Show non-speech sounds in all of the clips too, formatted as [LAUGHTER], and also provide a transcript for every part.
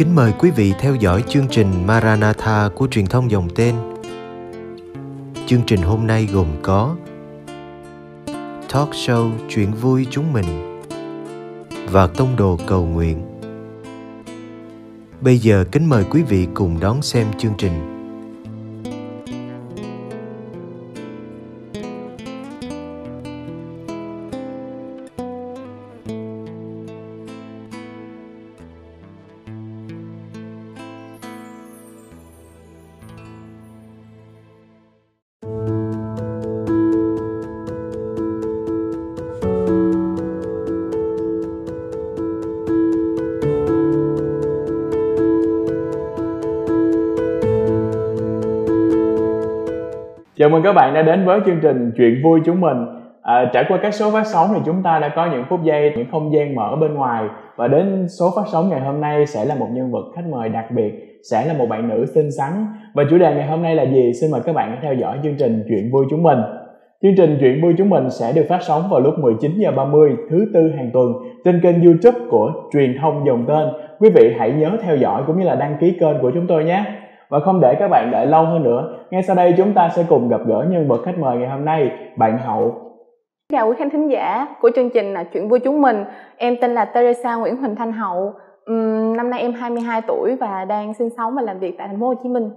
kính mời quý vị theo dõi chương trình Maranatha của truyền thông dòng tên. Chương trình hôm nay gồm có Talk show chuyện vui chúng mình và tông đồ cầu nguyện. Bây giờ kính mời quý vị cùng đón xem chương trình. Chào mừng các bạn đã đến với chương trình Chuyện vui chúng mình. À, trải qua các số phát sóng thì chúng ta đã có những phút giây, những không gian mở bên ngoài và đến số phát sóng ngày hôm nay sẽ là một nhân vật khách mời đặc biệt, sẽ là một bạn nữ xinh xắn và chủ đề ngày hôm nay là gì? Xin mời các bạn theo dõi chương trình Chuyện vui chúng mình. Chương trình Chuyện vui chúng mình sẽ được phát sóng vào lúc 19 giờ 30 thứ tư hàng tuần trên kênh YouTube của truyền thông dòng tên. Quý vị hãy nhớ theo dõi cũng như là đăng ký kênh của chúng tôi nhé. Và không để các bạn đợi lâu hơn nữa, ngay sau đây chúng ta sẽ cùng gặp gỡ nhân vật khách mời ngày hôm nay, bạn Hậu. Chào quý khán thính giả của chương trình là Chuyện vui chúng mình. Em tên là Teresa Nguyễn Huỳnh Thanh Hậu. Uhm, năm nay em 22 tuổi và đang sinh sống và làm việc tại thành phố Hồ Chí Minh.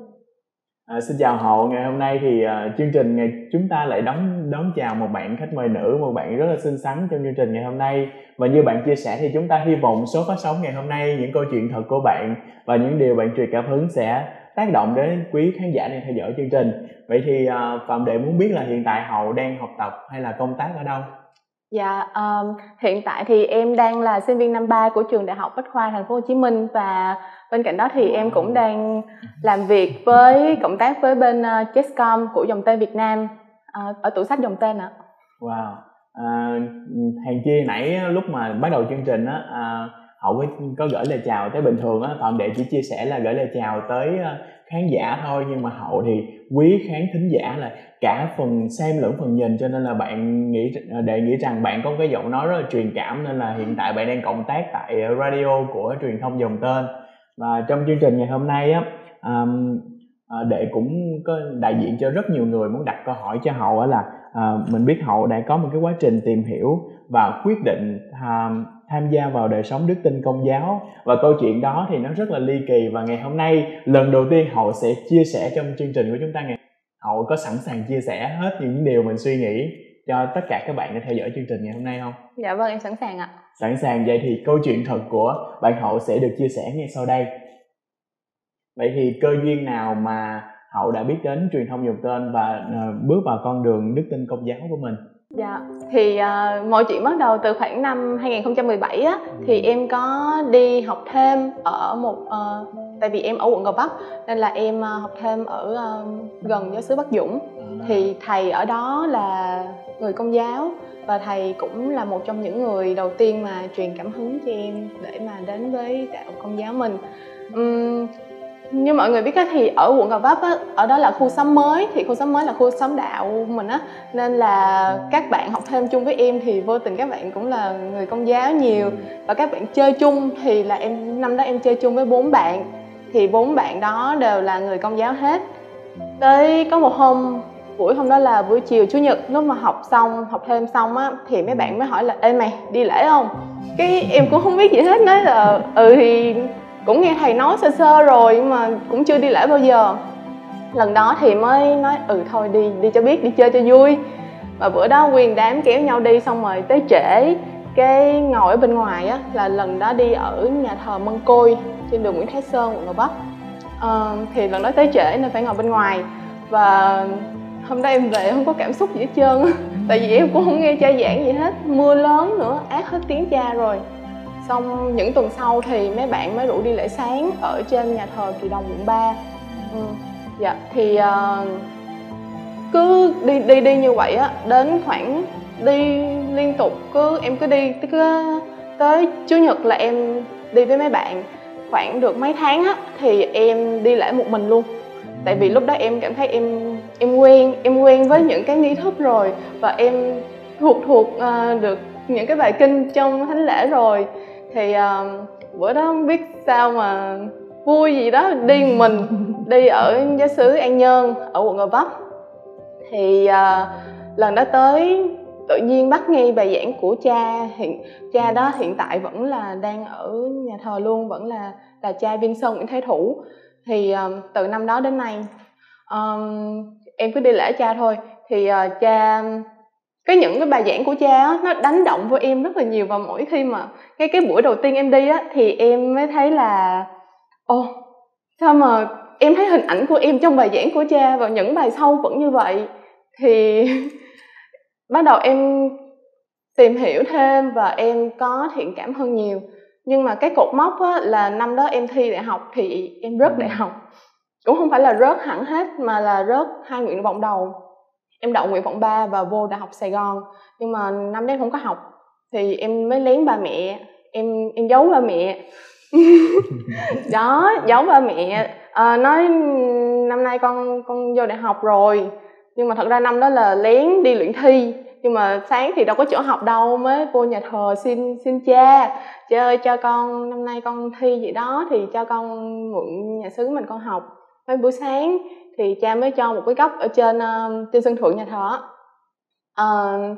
À, xin chào Hậu, ngày hôm nay thì uh, chương trình ngày chúng ta lại đón đón chào một bạn khách mời nữ, một bạn rất là xinh xắn trong chương trình ngày hôm nay. Và như bạn chia sẻ thì chúng ta hy vọng số phát sóng ngày hôm nay những câu chuyện thật của bạn và những điều bạn truyền cảm hứng sẽ tác động đến quý khán giả đang theo dõi chương trình vậy thì uh, phạm đệ muốn biết là hiện tại hậu đang học tập hay là công tác ở đâu Dạ, um, hiện tại thì em đang là sinh viên năm 3 của trường Đại học Bách khoa Thành phố Hồ Chí Minh và bên cạnh đó thì em cũng đang làm việc với cộng tác với bên uh, Chesscom của dòng tên Việt Nam uh, ở tủ sách dòng tên ạ. Wow. À, hàng chi nãy lúc mà bắt đầu chương trình á à, hậu mới có gửi lời chào tới bình thường á phạm đệ chỉ chia sẻ là gửi lời chào tới ờ, khán giả thôi nhưng mà hậu thì quý khán thính giả là cả phần xem lẫn phần nhìn cho nên là bạn nghĩ ờ, đệ nghĩ rằng bạn có cái giọng nói rất là truyền cảm nên là hiện tại bạn đang cộng tác tại radio của truyền thông dòng tên. Và trong chương trình ngày hôm nay á um, đệ cũng có đại diện cho rất nhiều người muốn đặt câu hỏi cho hậu là uh, mình biết hậu đã có một cái quá trình tìm hiểu và quyết định uh, tham gia vào đời sống đức tin công giáo. Và câu chuyện đó thì nó rất là ly kỳ và ngày hôm nay lần đầu tiên hậu sẽ chia sẻ trong chương trình của chúng ta ngày hậu có sẵn sàng chia sẻ hết những điều mình suy nghĩ cho tất cả các bạn đã theo dõi chương trình ngày hôm nay không? Dạ vâng em sẵn sàng ạ. Sẵn sàng. Vậy thì câu chuyện thật của bạn hậu sẽ được chia sẻ ngay sau đây. Vậy thì cơ duyên nào mà hậu đã biết đến truyền thông dùng tên và uh, bước vào con đường đức tin công giáo của mình Dạ, thì uh, mọi chuyện bắt đầu từ khoảng năm 2017 á thì ừ. em có đi học thêm ở một uh, tại vì em ở quận Gò Vấp nên là em uh, học thêm ở uh, gần giáo xứ Bắc Dũng. À. Thì thầy ở đó là người công giáo và thầy cũng là một trong những người đầu tiên mà truyền cảm hứng cho em để mà đến với đạo công giáo mình. Um, như mọi người biết á, thì ở quận Gò Vấp á, ở đó là khu xóm mới thì khu xóm mới là khu xóm đạo mình á. Nên là các bạn học thêm chung với em thì vô tình các bạn cũng là người công giáo nhiều. Và các bạn chơi chung thì là em năm đó em chơi chung với bốn bạn. Thì bốn bạn đó đều là người công giáo hết. Tới có một hôm buổi hôm đó là buổi chiều chủ nhật lúc mà học xong học thêm xong á thì mấy bạn mới hỏi là ê mày đi lễ không? Cái em cũng không biết gì hết nói là ừ thì cũng nghe thầy nói sơ sơ rồi nhưng mà cũng chưa đi lễ bao giờ. Lần đó thì mới nói ừ thôi đi đi cho biết đi chơi cho vui. Và bữa đó nguyên đám kéo nhau đi xong rồi tới trễ cái ngồi ở bên ngoài á là lần đó đi ở nhà thờ Mân Côi trên đường Nguyễn Thái Sơn quận Gò Vấp. À, thì lần đó tới trễ nên phải ngồi bên ngoài. Và hôm đó em về không có cảm xúc gì hết trơn [LAUGHS] tại vì em cũng không nghe cha giảng gì hết mưa lớn nữa ác hết tiếng cha rồi xong những tuần sau thì mấy bạn mới rủ đi lễ sáng ở trên nhà thờ kỳ đồng quận ba, ừ. dạ thì uh, cứ đi đi đi như vậy á đến khoảng đi liên tục cứ em cứ đi cứ tới chủ nhật là em đi với mấy bạn khoảng được mấy tháng á thì em đi lễ một mình luôn tại vì lúc đó em cảm thấy em em quen em quen với những cái nghi thức rồi và em thuộc thuộc uh, được những cái bài kinh trong thánh lễ rồi. Thì uh, bữa đó không biết sao mà vui gì đó đi mình đi ở giáo xứ an nhơn ở quận gò vấp. Thì uh, lần đó tới tự nhiên bắt nghe bài giảng của cha hiện cha đó hiện tại vẫn là đang ở nhà thờ luôn vẫn là là cha viên sơn nguyễn thế thủ. Thì um, từ năm đó đến nay um, em cứ đi lễ cha thôi. Thì uh, cha cái những cái bài giảng của cha á, nó đánh động với em rất là nhiều và mỗi khi mà cái cái buổi đầu tiên em đi á thì em mới thấy là ồ sao mà em thấy hình ảnh của em trong bài giảng của cha và những bài sau vẫn như vậy? Thì [LAUGHS] bắt đầu em tìm hiểu thêm và em có thiện cảm hơn nhiều. Nhưng mà cái cột mốc á, là năm đó em thi đại học thì em rớt đại học. Cũng không phải là rớt hẳn hết mà là rớt hai nguyện vọng đầu em đậu nguyện vọng 3 và vô đại học Sài Gòn. Nhưng mà năm đấy không có học thì em mới lén ba mẹ. Em em giấu ba mẹ. [LAUGHS] Đó giấu ba mẹ. À, nói năm nay con con vô đại học rồi. Nhưng mà thật ra năm đó là lén đi luyện thi. Nhưng mà sáng thì đâu có chỗ học đâu mới vô nhà thờ xin xin cha. Cha ơi cho con năm nay con thi gì đó thì cho con mượn nhà xứ mình con học. Mấy buổi sáng thì cha mới cho một cái góc ở trên uh, trên sân thượng nhà thờ uh,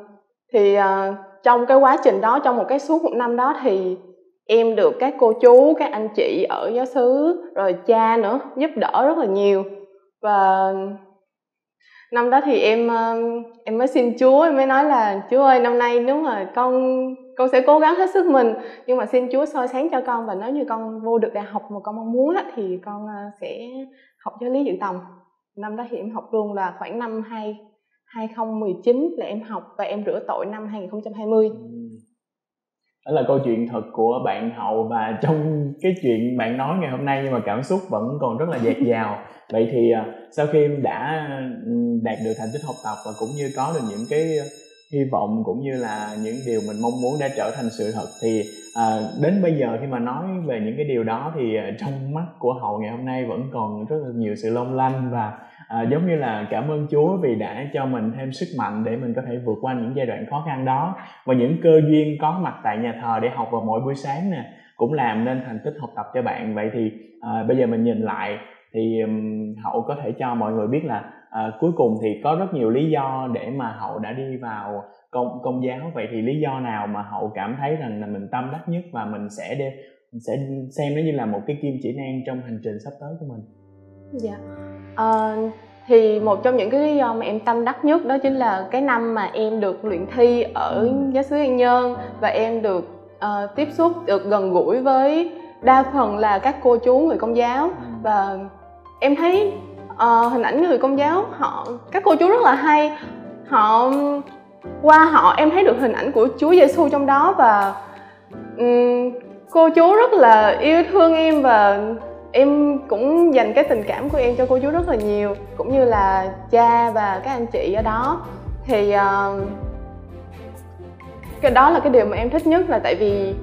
thì uh, trong cái quá trình đó trong một cái suốt một năm đó thì em được các cô chú các anh chị ở giáo xứ rồi cha nữa giúp đỡ rất là nhiều. Và năm đó thì em em mới xin Chúa em mới nói là Chúa ơi năm nay nếu mà con con sẽ cố gắng hết sức mình nhưng mà xin Chúa soi sáng cho con và nếu như con vô được đại học mà con mong muốn thì con sẽ học giáo lý dự tòng năm đó thì em học luôn là khoảng năm 2 2019 là em học và em rửa tội năm 2020 ừ. đó là câu chuyện thật của bạn hậu và trong cái chuyện bạn nói ngày hôm nay nhưng mà cảm xúc vẫn còn rất là dạt dào [LAUGHS] vậy thì à, sau khi em đã ừ, đạt được thành tích học tập và cũng như có được những cái hy vọng cũng như là những điều mình mong muốn đã trở thành sự thật thì à, đến bây giờ khi mà nói về những cái điều đó thì à, trong mắt của hậu ngày hôm nay vẫn còn rất là nhiều sự long lanh và à, giống như là cảm ơn Chúa vì đã cho mình thêm sức mạnh để mình có thể vượt qua những giai đoạn khó khăn đó. Và những cơ duyên có mặt tại nhà thờ để học vào mỗi buổi sáng nè cũng làm nên thành tích học tập cho bạn. Vậy thì à, bây giờ mình nhìn lại thì um, hậu có thể cho mọi người biết là à, cuối cùng thì có rất nhiều lý do để mà hậu đã đi vào công công giáo vậy thì lý do nào mà hậu cảm thấy rằng là mình tâm đắc nhất và mình sẽ đi mình sẽ xem nó như là một cái kim chỉ nam trong hành trình sắp tới của mình dạ à, thì một trong những cái lý do mà em tâm đắc nhất đó chính là cái năm mà em được luyện thi ở ừ. giáo xứ An Nhơn và em được uh, tiếp xúc được gần gũi với đa phần là các cô chú người công giáo ừ. và em thấy uh, hình ảnh người công giáo họ các cô chú rất là hay. Họ qua họ em thấy được hình ảnh của Chúa Giêsu trong đó và um, cô chú rất là yêu thương em và em cũng dành cái tình cảm của em cho cô chú rất là nhiều cũng như là cha và các anh chị ở đó. Thì uh, cái đó là cái điều mà em thích nhất là tại vì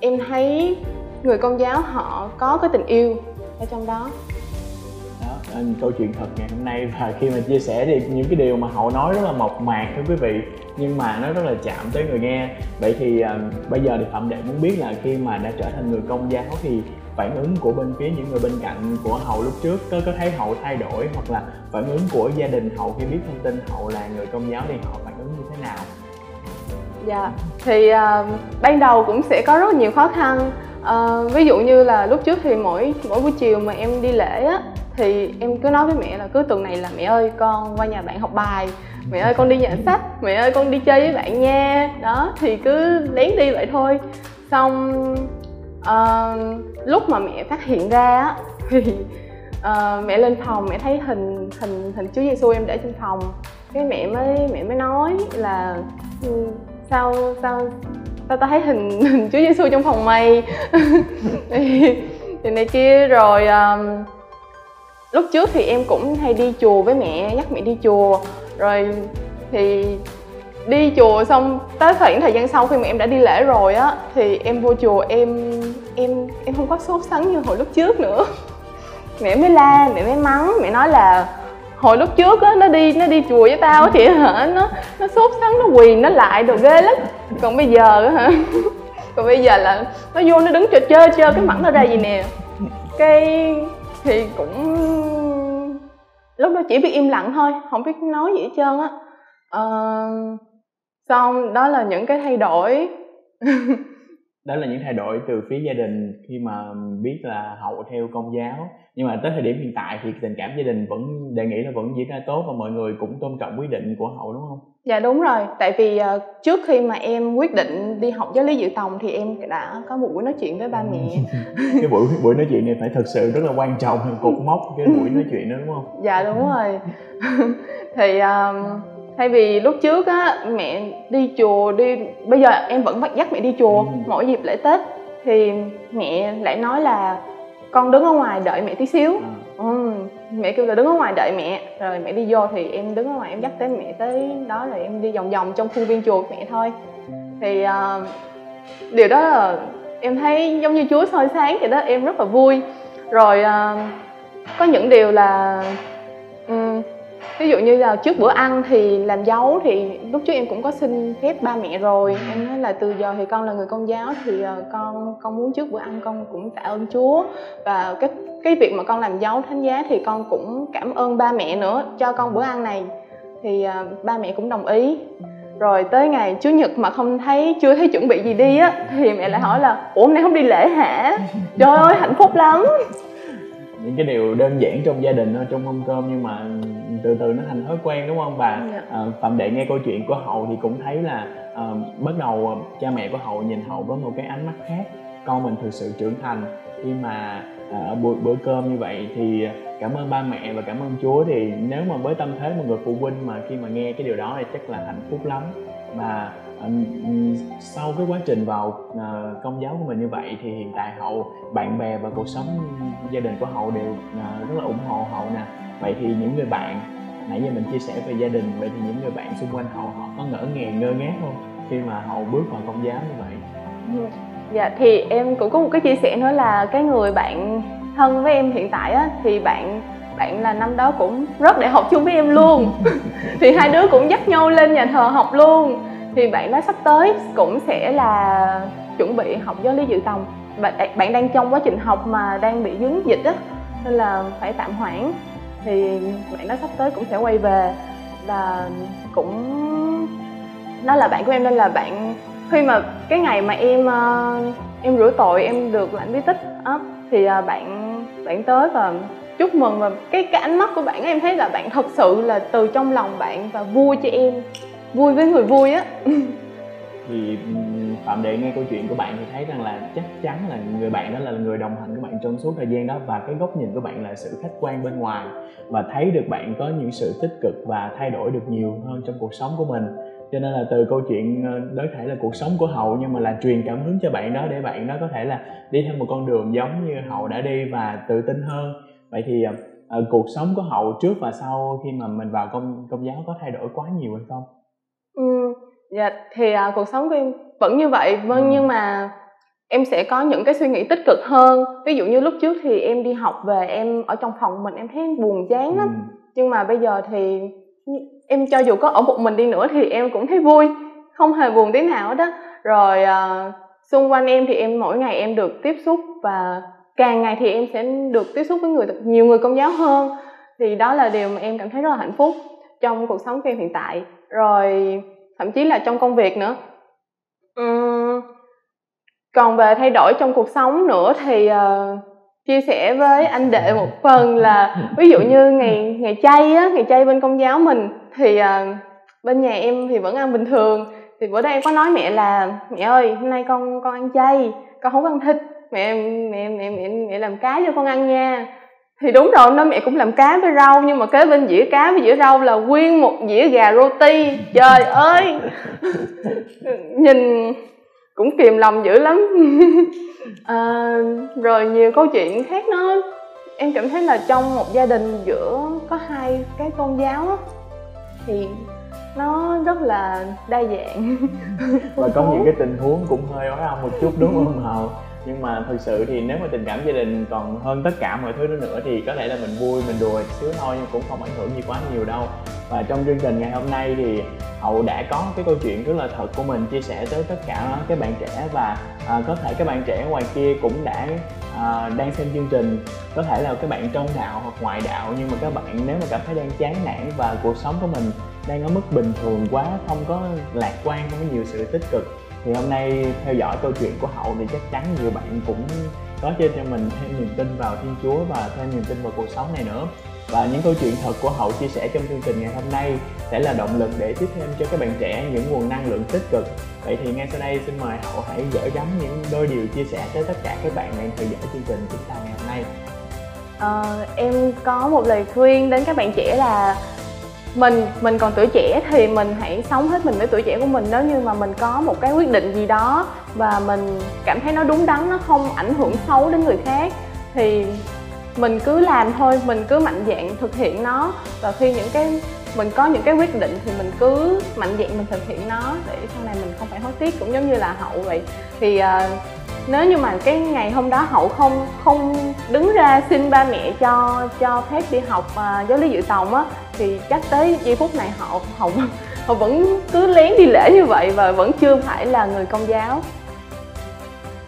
em thấy người công giáo họ có cái tình yêu ở trong đó câu chuyện thật ngày hôm nay và khi mà chia sẻ thì những cái điều mà hậu nói rất là mộc mạc thưa quý vị nhưng mà nó rất là chạm tới người nghe. Vậy thì uh, bây giờ thì phạm đệ muốn biết là khi mà đã trở thành người công giáo thì phản ứng của bên phía những người bên cạnh của hậu lúc trước có có thấy hậu thay đổi hoặc là phản ứng của gia đình hậu khi biết thông tin hậu là người công giáo thì họ phản ứng như thế nào? Dạ thì uh, ban đầu cũng sẽ có rất nhiều khó khăn. Uh, ví dụ như là lúc trước thì mỗi mỗi buổi chiều mà em đi lễ á thì em cứ nói với mẹ là cứ tuần này là mẹ ơi con qua nhà bạn học bài. Mẹ ơi con đi nhà sách. Mẹ ơi con đi chơi với bạn nha. Đó thì cứ lén đi vậy thôi. Xong uh, lúc mà mẹ phát hiện ra á [LAUGHS] thì uh, mẹ lên phòng mẹ thấy hình hình hình Chúa Giêsu em để trên phòng. Cái mẹ mới mẹ mới nói là ừ, sao sao sao ta thấy hình [LAUGHS] hình Chúa Giêsu trong phòng mày? [LAUGHS] Thì, thì này kia rồi um, lúc trước thì em cũng hay đi chùa với mẹ, dắt mẹ đi chùa. Rồi thì đi chùa xong tới khoảng thời gian sau khi mà em đã đi lễ rồi á, thì em vô chùa em em em không có sốt sắng như hồi lúc trước nữa. [LAUGHS] Mẹ mới la, mẹ mới mắng, mẹ nói là hồi lúc trước á, nó đi nó đi chùa với tao thì hả? Nó nó sốt sắng, nó quỳ, nó lại đồ ghê lắm. Còn bây giờ hả? [LAUGHS] Còn bây giờ là nó vô, nó đứng chơi chơi chơi cái mặt nó ra gì nè. Cái thì cũng lúc đó chỉ biết im lặng thôi không biết nói gì hết trơn á. Uh, xong đó là những cái thay đổi. [LAUGHS] đó là những thay đổi từ phía gia đình khi mà biết là hậu theo công giáo. Nhưng mà tới thời điểm hiện tại thì tình cảm gia đình vẫn đề nghị là vẫn diễn ra tốt và mọi người cũng tôn trọng quyết định của hậu đúng không? Dạ đúng rồi. Tại vì uh, trước khi mà em quyết định đi học giáo lý dự tòng thì em đã có một buổi nói chuyện với ba mẹ. [LAUGHS] Cái buổi buổi nói chuyện này phải thực sự rất là quan trọng cột mốc cái buổi nói chuyện đó đúng không? Dạ đúng rồi. [LAUGHS] Thì uh, thay vì lúc trước á mẹ đi chùa đi bây giờ em vẫn bắt dắt mẹ đi chùa ừ. mỗi dịp lễ tết thì mẹ lại nói là con đứng ở ngoài đợi mẹ tí xíu à. ừ. mẹ kêu là đứng ở ngoài đợi mẹ rồi mẹ đi vô thì em đứng ở ngoài em dắt tới mẹ tới đó rồi em đi vòng vòng trong khuôn viên chùa mẹ thôi thì uh, điều đó là em thấy giống như chúa soi sáng vậy đó em rất là vui rồi uh, có những điều là ví dụ như là trước bữa ăn thì làm dấu thì lúc trước em cũng có xin phép ba mẹ rồi. Em nói là từ giờ thì con là người công giáo thì ờ, con con muốn trước bữa ăn con cũng tạ ơn chúa. Và cái cái việc mà con làm dấu thánh giá thì con cũng cảm ơn ba mẹ nữa cho con bữa ăn này. Thì uh, ba mẹ cũng đồng ý. Rồi tới ngày chủ nhật mà không thấy chưa thấy chuẩn bị gì đi á thì mẹ lại hỏi là ủa hôm nay không đi lễ hả? [LAUGHS] Trời ơi hạnh phúc lắm. Những cái điều đơn giản trong gia đình trong mâm cơm nhưng mà từ từ nó thành thói quen đúng không và uh, phạm đệ nghe câu chuyện của hậu thì cũng thấy là uh, bắt đầu cha mẹ của hậu nhìn hậu với một cái ánh mắt khác. Con mình thực sự trưởng thành. Khi mà ở bữa, bữa cơm như vậy thì cảm ơn ba mẹ và cảm ơn chúa. Thì nếu mà với tâm thế một người phụ huynh mà khi mà nghe cái điều đó thì chắc là hạnh phúc lắm. Và sau cái quá trình vào uh, công giáo của mình như vậy thì hiện tại hậu bạn bè và cuộc sống gia đình của hậu đều uh, rất là ủng hộ hậu nè. Vậy thì những người bạn nãy giờ mình chia sẻ về gia đình vậy thì những người bạn xung quanh hậu họ có ngỡ ngàng ngơ ngác không khi mà hậu bước vào công giáo như vậy? Dạ thì em cũng có một cái chia sẻ nữa là cái người bạn thân với em hiện tại á thì bạn bạn là năm đó cũng rất để học chung với em luôn. [LAUGHS] Thì hai đứa cũng dắt nhau lên nhà thờ học luôn thì bạn nó sắp tới cũng sẽ là chuẩn bị học giáo lý dự phòng bạn à, bạn đang trong quá trình học mà đang bị dính dịch á, nên là phải tạm hoãn. Thì bạn đó sắp tới cũng sẽ quay về và cũng nó là bạn của em, nên là bạn, khi mà cái ngày mà em ờ, em rửa tội, em được lãnh bí tích á, thì ờ, bạn bạn tới và chúc mừng. Và cái cái ánh mắt của bạn em thấy là bạn thật sự là từ trong lòng bạn và vui cho em vui với người vui á. Thì phạm đệ nghe câu chuyện của bạn thì thấy rằng là chắc chắn là người bạn đó là người đồng hành của bạn trong suốt thời gian đó và cái góc nhìn của bạn là sự khách quan bên ngoài và thấy được bạn có những sự tích cực và thay đổi được nhiều hơn trong cuộc sống của mình. Cho nên là từ câu chuyện ờ, đối thể là cuộc sống của hậu nhưng mà là truyền cảm hứng cho bạn đó để bạn đó có thể là đi theo một con đường giống như hậu đã đi và tự tin hơn. Vậy thì uh, cuộc sống của hậu trước và sau khi mà mình vào công công giáo có thay đổi quá nhiều hay không? Ừ dạ thì uh, cuộc sống của em vẫn như vậy vâng ừ. nhưng mà em sẽ có những cái suy nghĩ tích cực hơn. Ví dụ như lúc trước thì em đi học về em ở trong phòng mình em thấy buồn chán lắm. Ừ. nhưng mà bây giờ thì em cho dù có ở một mình đi nữa thì em cũng thấy vui không hề buồn tí nào đó rồi uh, xung quanh em thì em mỗi ngày em được tiếp xúc và càng ngày thì em sẽ được tiếp xúc với người nhiều người công giáo hơn. Thì đó là điều mà em cảm thấy rất là hạnh phúc trong cuộc sống của em hiện tại rồi thậm chí là trong công việc nữa. Uhm, còn về thay đổi trong cuộc sống nữa thì uh, chia sẻ với anh đệ một phần là [LAUGHS] ví dụ như ngày ngày chay á ngày chay bên công giáo mình thì uh, bên nhà em thì vẫn ăn bình thường. Thì bữa đây em có nói mẹ là mẹ ơi hôm nay con con ăn chay con không ăn thịt mẹ mẹ mẹ mẹ mẹ làm cá cho con ăn nha thì đúng rồi nó mẹ cũng làm cá với rau nhưng mà kế bên dĩa cá với dĩa rau là nguyên một dĩa gà roti. Trời ơi! [LAUGHS] Nhìn cũng kìm lòng dữ lắm. [LAUGHS] À, rồi nhiều câu chuyện khác nó em cảm thấy là trong một gia đình giữa có hai cái tôn giáo á, thì nó rất là đa dạng. Và có những [LAUGHS] cái tình huống cũng hơi ói âm một chút đúng không hậu nhưng mà thực sự thì nếu mà tình cảm gia đình còn hơn tất cả mọi thứ đó nữa thì có lẽ là mình vui mình đùa xíu thôi nhưng cũng không ảnh hưởng gì quá nhiều đâu. Và trong chương trình ngày hôm nay thì hậu đã có cái câu chuyện rất là thật của mình chia sẻ tới tất cả các bạn trẻ và à, có thể các bạn trẻ ngoài kia cũng đã à, đang xem chương trình. Có thể là các bạn trong đạo hoặc ngoại đạo nhưng mà các bạn nếu mà cảm thấy đang chán nản và cuộc sống của mình đang ở mức bình thường quá không có lạc quan không có nhiều sự tích cực thì hôm nay theo dõi câu chuyện của hậu thì chắc chắn nhiều bạn cũng có trên cho mình thêm niềm tin vào thiên chúa và thêm niềm tin vào cuộc sống này nữa. Và những câu chuyện thật của hậu chia sẻ trong chương trình ngày hôm nay sẽ là động lực để tiếp thêm cho các bạn trẻ những nguồn năng lượng tích cực. Vậy thì ngay sau đây xin mời hậu hãy gửi gắm những đôi điều chia sẻ tới tất cả các bạn đang theo dõi chương trình chúng ta ngày hôm nay. À, em có một lời khuyên đến các bạn trẻ là mình mình còn tuổi trẻ thì mình hãy sống hết mình với tuổi trẻ của mình. Nếu như mà mình có một cái quyết định gì đó và mình cảm thấy nó đúng đắn nó không ảnh hưởng xấu đến người khác thì mình cứ làm thôi mình cứ mạnh dạn thực hiện nó. Và khi những cái mình có những cái quyết định thì mình cứ mạnh dạn mình thực hiện nó để sau này mình không phải hối tiếc cũng giống như là hậu vậy. Thì uh, nếu như mà cái ngày hôm đó hậu không không đứng ra xin ba mẹ cho cho phép đi học uh, giáo lý dự tòng á thì chắc tới giây phút này họ họ họ vẫn cứ lén đi lễ như vậy và vẫn chưa phải là người công giáo.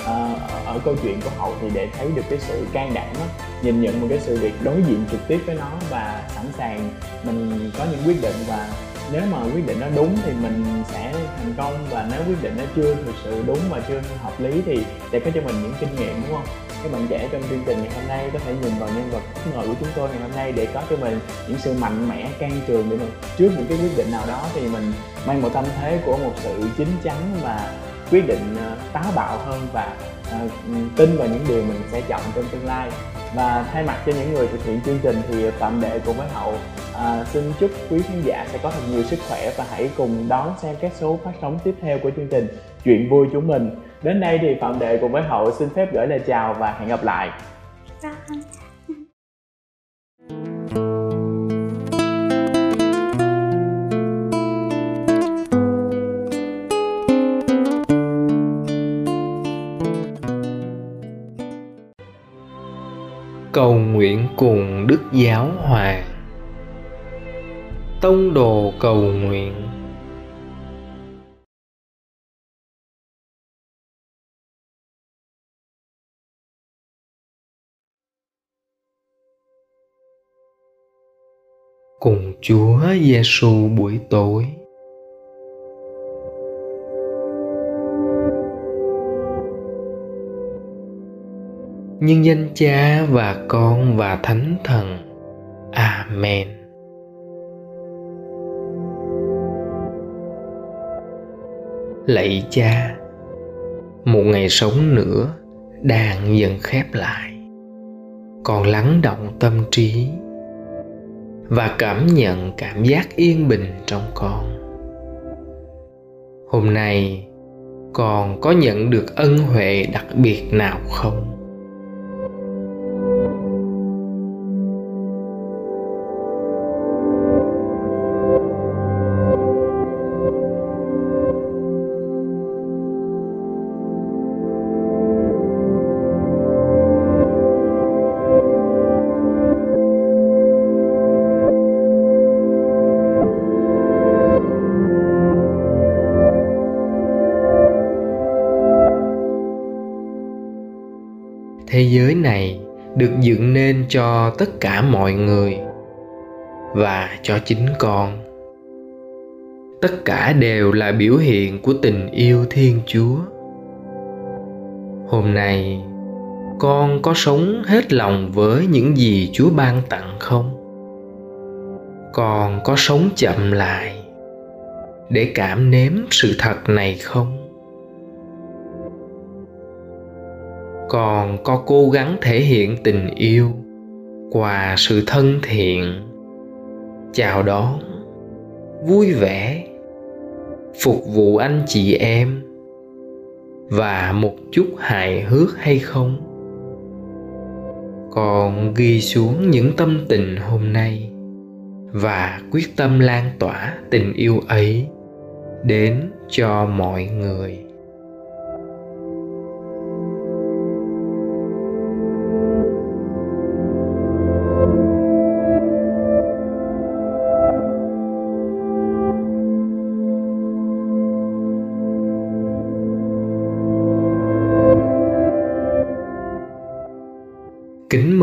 À, ở câu chuyện của hậu thì để thấy được cái sự can đảm đó, nhìn nhận một cái sự việc đối diện trực tiếp với nó và sẵn sàng mình có những quyết định và nếu mà quyết định nó đúng thì mình sẽ thành công và nếu quyết định nó chưa thực sự đúng và chưa hợp lý thì sẽ có cho mình những kinh nghiệm đúng không? Các bạn trẻ trong chương trình ngày hôm nay có thể nhìn vào nhân vật khách mời của chúng tôi ngày hôm nay để có cho mình những sự mạnh mẽ can trường để mình trước những cái quyết định nào đó thì mình mang một tâm thế của một sự chín chắn và quyết định ờ, táo bạo hơn và uh, tin vào những điều mình sẽ chọn trong tương lai. Và thay mặt cho những người thực hiện chương trình thì tạm đệ cùng với hậu à, xin chúc quý khán giả sẽ có thật nhiều sức khỏe và hãy cùng đón xem các số phát sóng tiếp theo của chương trình chuyện vui chúng mình đến đây thì phạm đệ cùng với hậu xin phép gửi lời chào và hẹn gặp lại. Cầu nguyện cùng đức giáo hoàng. Tông đồ cầu nguyện. Cùng Chúa Giêsu buổi tối. nhân danh cha và con và thánh thần. Amen. Lạy cha, một ngày sống nữa đang dần khép lại. Còn lắng động tâm trí và cảm nhận cảm giác yên bình trong con. Hôm nay, con có nhận được ân huệ đặc biệt nào không? Cho tất cả mọi người và cho chính con. Tất cả đều là biểu hiện của tình yêu thiên chúa. Hôm nay, con có sống hết lòng với những gì chúa ban tặng không? Con có sống chậm lại để cảm nếm sự thật này không? Còn có cố gắng thể hiện tình yêu qua sự thân thiện. Chào đón, vui vẻ, phục vụ anh chị em. Và một chút hài hước hay không? Còn ghi xuống những tâm tình hôm nay và quyết tâm lan tỏa tình yêu ấy đến cho mọi người.